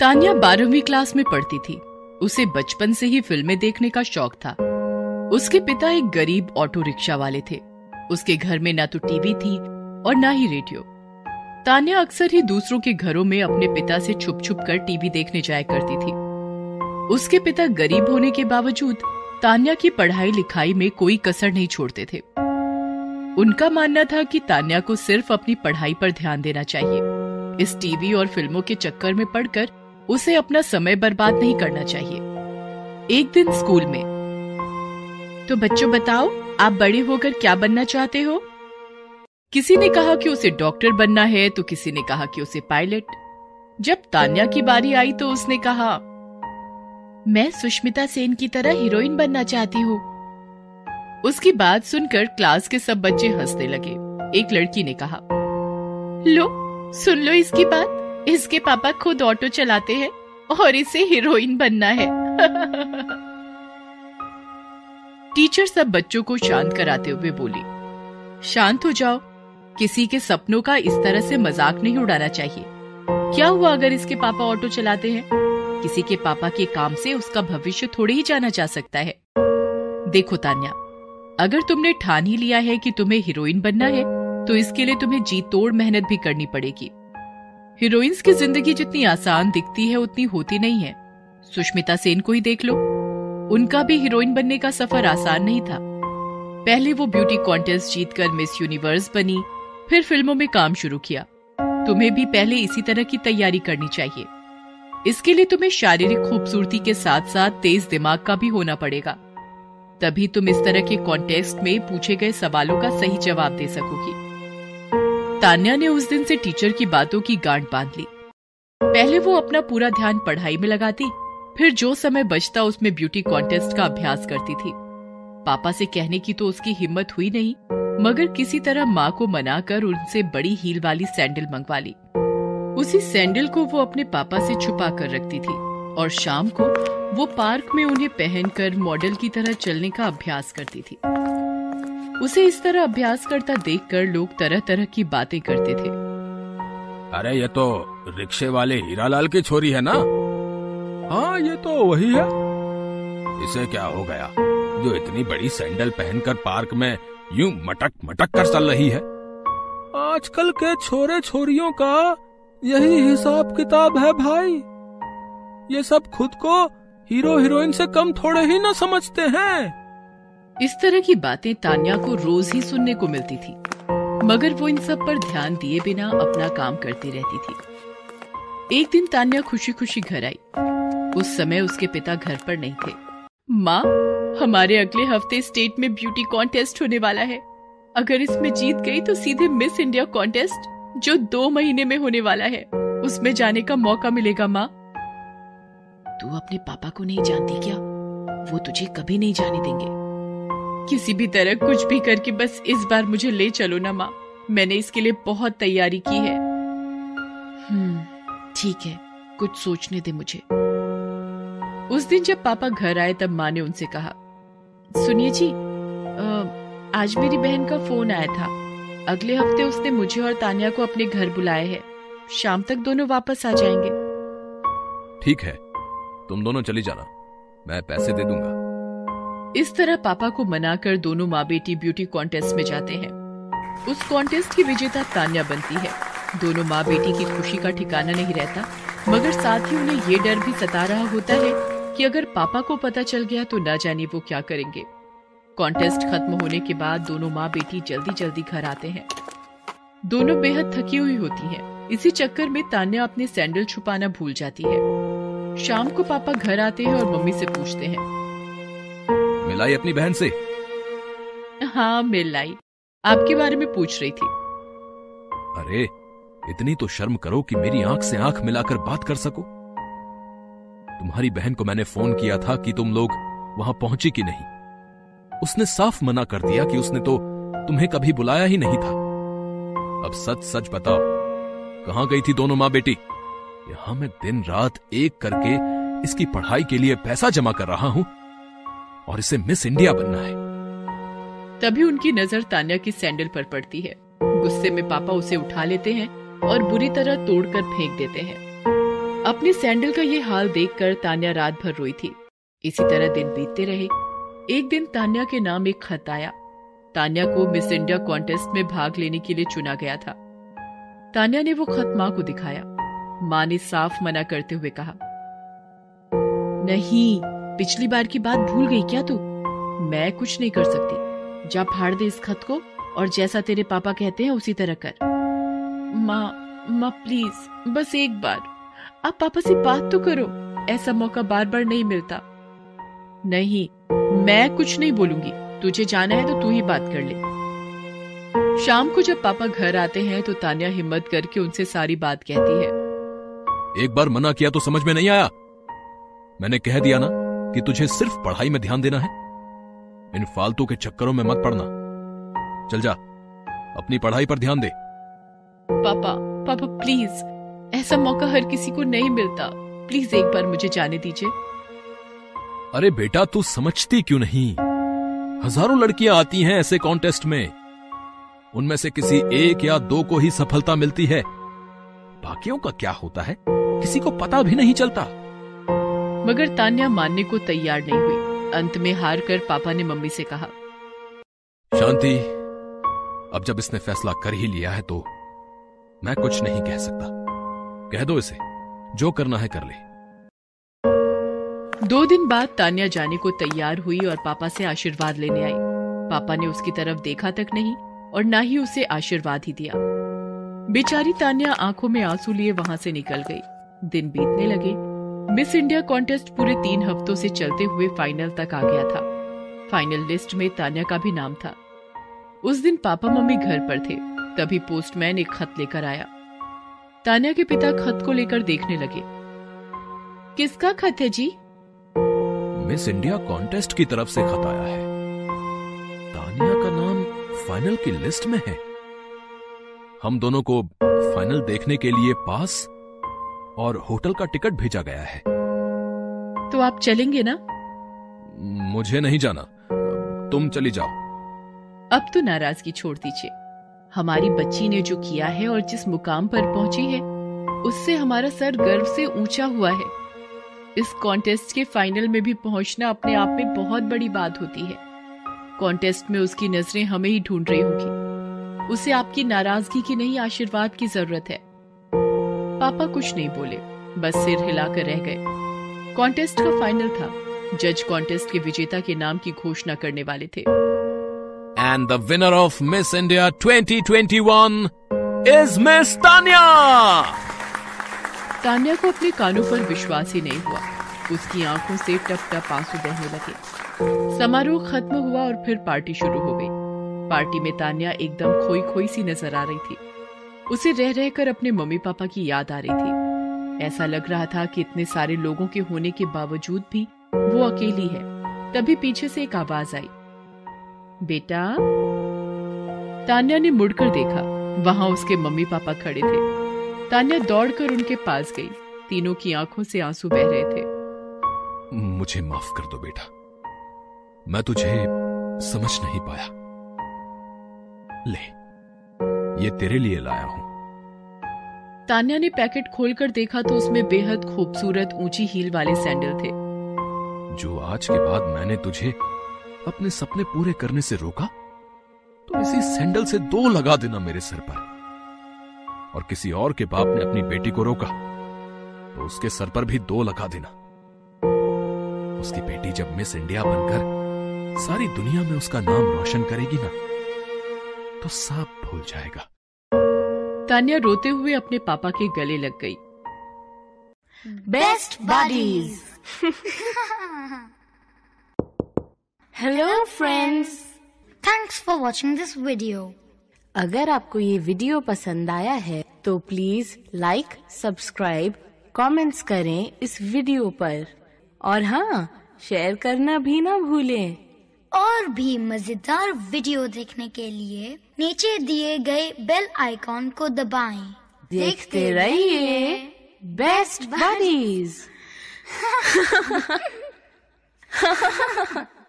तान्या बारहवीं क्लास में पढ़ती थी। उसे बचपन से ही फ़िल्में देखने का शौक था। उसके पिता एक गरीब ऑटो रिक्शा वाले थे। उसके घर में ना तो टीवी थी और ना ही रेडियो। तान्या अक्सर ही दूसरों के घरों में अपने पिता से छुप छुप कर टीवी देखने जाया करती थी। उसके पिता गरीब होने के बावजूद तानिया की पढ़ाई लिखाई में कोई कसर नहीं छोड़ते थे। उनका मानना था कि तानिया को सिर्फ़ अपनी पढ़ाई पर ध्यान देना चाहिए। इस टीवी और फ़िल्मों के चक्कर में पड़कर उसे अपना समय बर्बाद नहीं करना चाहिए। एक दिन स्कूल में। तो बच्चों बताओ, आप बड़े होकर क्या बनना चाहते हो? किसी ने कहा कि उसे डॉक्टर बनना है तो किसी ने कहा कि उसे पायलट। जब तान्या की बारी आई तो उसने कहा, मैं सुष्मिता सेन की तरह हीरोइन बनना चाहती हूँ। उसकी बात सुनकर क्लास के सब बच्चे हंसने लगे। एक लड़की ने कहा, लो, सुन लो इसकी बात। इसके पापा खुद ऑटो चलाते हैं और इसे हीरोइन बनना है। टीचर सब बच्चों को शांत कराते हुए बोली, शांत हो जाओ। किसी के सपनों का इस तरह से मज़ाक नहीं उड़ाना चाहिए। क्या हुआ अगर इसके पापा ऑटो चलाते हैं? किसी के पापा के काम से उसका भविष्य थोड़े ही जाना जा सकता है। देखो तान्या, अगर तुमने ठान ही लिया है कि तुम्हें हीरोइन बनना है तो इसके लिए तुम्हें जी तोड़ मेहनत भी करनी पड़ेगी। हीरोइंस की ज़िंदगी जितनी आसान दिखती है, उतनी होती नहीं है। सुष्मिता सेन को ही देख लो। उनका भी हीरोइन बनने का सफ़र आसान नहीं था। पहले वो ब्यूटी कॉन्टेस्ट जीतकर मिस यूनिवर्स बनी, फिर फ़िल्मों में काम शुरू किया। तुम्हें भी पहले इसी तरह की तैयारी करनी चाहिए। इसके लिए तुम्हें शारीरिक खूबसूरती के साथ साथ तेज दिमाग का भी होना पड़ेगा। तभी तुम इस तरह के कॉन्टेस्ट में पूछे गए सवालों का सही जवाब दे सकोगी। तान्या ने उस दिन से टीचर की बातों की गांठ बाँध ली। पहले वो अपना पूरा ध्यान पढ़ाई में लगाती, फिर जो समय बचता उसमें ब्यूटी कॉन्टेस्ट का अभ्यास करती थी। पापा से कहने की तो उसकी हिम्मत हुई नहीं, मगर किसी तरह माँ को मनाकर उनसे बड़ी हील वाली सैंडल मंगवा ली उसी सैंडल को वो अपने पापा से छुपा कर रखती थी और शाम को वो पार्क में उन्हें पहनकर मॉडल की तरह चलने का अभ्यास करती थी। उसे इस तरह अभ्यास करता देखकर लोग तरह तरह की बातें करते थे। अरे, ये तो रिक्शे वाले हीरालाल की छोरी है ना? हाँ ये तो वही है। इसे क्या हो गया? जो इतनी बड़ी सैंडल पहनकर पार्क में यूँ मटक मटक कर चल रही है। आजकल के छोरे छोरियों का यही हिसाब किताब है भाई। ये सब खुद को हीरो हीरोइन से कम थोड़े ही ना समझते हैं। इस तरह की बातें तान्या को रोज ही सुनने को मिलती थी। मगर वो इन सब पर ध्यान दिए बिना अपना काम करती रहती थी। एक दिन तान्या खुशी खुशी घर आई। उस समय उसके पिता घर पर नहीं थे। माँ, हमारे अगले हफ़्ते स्टेट में ब्यूटी कॉन्टेस्ट होने वाला है। अगर इसमें जीत गई तो सीधे मिस इंडिया कॉन्टेस्ट, जो दो महीने में होने वाला है। उसमें जाने का मौका मिलेगा, माँ। तू अपने पापा को नहीं जानती क्या? वो तुझे कभी नहीं जाने देंगे। किसी भी तरह कुछ भी करके बस इस बार मुझे ले चलो ना माँ। मैंने इसके लिए बहुत तैयारी की है। हम्म ठीक है कुछ सोचने दे मुझे। उस दिन जब पापा घर आए तब माँ ने उनसे कहा सुनिए जी आ, आज मेरी बहन का फ़ोन आया था। अगले हफ़्ते उसने मुझे और तानिया को अपने घर बुलाए है। शाम तक दोनों वापस आ जाएँगे। ठीक है तुम दोनों चली जाना। मैं पैसे दे दूँगा। इस तरह पापा को मनाकर दोनों माँ बेटी ब्यूटी कॉन्टेस्ट में जाते हैं। उस कॉन्टेस्ट की विजेता तान्या बनती है। दोनों माँ बेटी की खुशी का ठिकाना नहीं रहता, मगर साथ ही उन्हें ये डर भी सता रहा होता है कि अगर पापा को पता चल गया तो ना जाने वो क्या करेंगे। कॉन्टेस्ट खत्म होने के बाद दोनों माँ बेटी जल्दी जल्दी घर आते हैं। दोनों बेहद थकी हुई होती हैं। इसी चक्कर में तान्या अपने सैंडल छुपाना भूल जाती है। शाम को पापा घर आते हैं और मम्मी से पूछते हैं मिलाई अपनी बहन से? हाँ मिल लाई। आपके बारे में पूछ रही थी। अरे इतनी तो शर्म करो कि मेरी आँख से आँख मिलाकर बात कर सको। तुम्हारी बहन को मैंने फ़ोन किया था कि तुम लोग वहाँ पहुँची कि नहीं। उसने साफ़ मना कर दिया कि उसने तो तुम्हें कभी बुलाया ही नहीं था। अब सच सच बताओ कहाँ गई थी दोनों माँ बेटी? यहाँ मैं दिन रात एक करके इसकी पढ़ाई के लिए पैसा जमा कर रहा हूँ। और इसे मिस इंडिया बनना है। तभी उनकी नज़र तान्या की सैंडल पर पड़ती है। गुस्से में पापा उसे उठा लेते हैं और बुरी तरह तोड़कर फेंक देते हैं। अपनी सैंडल का ये हाल देखकर तान्या रात भर रोई थी। इसी तरह दिन बीतते रहे। एक दिन तान्या के नाम एक खत आया। तान्या को मिस इंडिया कॉन्टेस्ट में भाग लेने के लिए चुना गया था। तान्या ने वो खत माँ को दिखाया। माँ ने साफ़ मना करते हुए कहा, नहीं पिछली बार की बात भूल गई क्या तू? मैं कुछ नहीं कर सकती। जा फाड़ दे इस खत को और जैसा तेरे पापा कहते हैं उसी तरह कर। माँ माँ, प्लीज़, बस एक बार। आप पापा से बात तो करो, ऐसा मौका बार बार नहीं मिलता। नहीं, मैं कुछ नहीं बोलूँगी। तुझे जाना है तो तू ही बात कर ले। शाम को जब पापा घर आते हैं तो तानिया हिम्मत करके उनसे सारी बात कहती है। एक बार मना किया तो समझ में नहीं आया? मैंने कह दिया ना? कि तुझे सिर्फ़ पढ़ाई में ध्यान देना है। इन फालतू के चक्करों में मत पड़ना। चल जा अपनी पढ़ाई पर ध्यान दे। पापा पापा प्लीज़ ऐसा मौका हर किसी को नहीं मिलता। प्लीज़ एक बार मुझे जाने दीजिए। अरे बेटा तू समझती क्यों नहीं? हज़ारों लड़कियाँ आती हैं ऐसे कॉन्टेस्ट में। उनमें से किसी एक या दो को ही सफलता मिलती है। बाकियों का क्या होता है? किसी को पता भी नहीं चलता। मगर तान्या मानने को तैयार नहीं हुई। अंत में हार कर पापा ने मम्मी से कहा शांति अब जब इसने फैसला कर ही लिया है तो मैं कुछ नहीं कह सकता। कह दो इसे जो करना है कर ले। दो दिन बाद तान्या जाने को तैयार हुई और पापा से आशीर्वाद लेने आई। पापा ने उसकी तरफ़ देखा तक नहीं और ना ही उसे आशीर्वाद ही दिया। बेचारी तान्या आँखों में आँसू लिए वहाँ से निकल गई। दिन बीतने लगे मिस इंडिया कॉन्टेस्ट पूरे तीन हफ्तों से चलते हुए फाइनल तक आ गया था। फाइनल लिस्ट में तान्या का भी नाम था। उस दिन पापा मम्मी घर पर थे, तभी पोस्टमैन एक खत लेकर आया। तान्या के पिता खत को लेकर देखने लगे। किसका खत है जी? मिस इंडिया कॉन्टेस्ट की तरफ़ से खत आया है। तानिया का नाम फाइनल की लिस्ट में है। हम दोनों को फाइनल देखने के लिए पास और होटल का टिकट भेजा गया है। तो आप चलेंगे ना? मुझे नहीं जाना। तुम चली जाओ। अब तो नाराज़गी छोड़ दीजिए। हमारी बच्ची ने जो किया है और जिस मुकाम पर पहुँची है उससे हमारा सर गर्व से ऊँचा हुआ है। इस कॉन्टेस्ट के फाइनल में भी पहुँचना अपने आप में बहुत बड़ी बात होती है। कॉन्टेस्ट में उसकी नज़रें हमें ही ढूंढ रही होंगी। उसे आपकी नाराज़गी की नहीं आशीर्वाद की ज़रूरत है। पापा कुछ नहीं बोले बस सिर हिलाकर रह गए। कॉन्टेस्ट का फाइनल था। जज कॉन्टेस्ट के विजेता के नाम की घोषणा करने वाले थे। And the winner of Miss India 2021 is Miss Tania Tanya को अपने कानों पर विश्वास ही नहीं हुआ। उसकी आँखों से टप टप आँसू बहने लगे। समारोह खत्म हुआ और फिर पार्टी शुरू हो गई। पार्टी में तानिया एकदम खोई खोई सी नज़र आ रही थी। उसे रह रहकर अपने मम्मी पापा की याद आ रही थी। ऐसा लग रहा था कि इतने सारे लोगों के होने के बावजूद भी वो अकेली है। तभी पीछे से एक आवाज़ आई। बेटा? तान्या ने मुड़कर देखा। वहाँ उसके मम्मी पापा खड़े थे। तान्या दौड़कर उनके पास गई। तीनों की आँखों से आँसू बह रहे थे। मुझे माफ़ कर दो बेटा। मैं तुझे समझ नहीं पाया। ले, ये तेरे लिए लाया हूँ। तान्या ने पैकेट खोलकर देखा तो उसमें बेहद खूबसूरत ऊँची हील वाले सैंडल थे। जो आज के बाद मैंने तुझे अपने सपने पूरे करने से रोका तो इसी सैंडल से दो लगा देना मेरे सर पर। और किसी और के बाप ने अपनी बेटी को रोका तो उसके सर पर भी दो लगा देना। उसकी बेटी जब मिस इंडिया बनकर सारी दुनिया में उसका नाम रोशन करेगी ना तो सब भूल जाएगा। तान्या रोते हुए अपने पापा के गले लग गई। Best buddies hello friends thanks for watching this video अगर आपको ये वीडियो पसंद आया है तो प्लीज़ लाइक सब्सक्राइब कमेंट्स करें इस वीडियो पर। और हाँ शेयर करना भी ना भूलें। और भी मज़ेदार वीडियो देखने के लिए नीचे दिए गए बेल आइकॉन को दबाएँ। देखते रहिए बेस्ट बडीज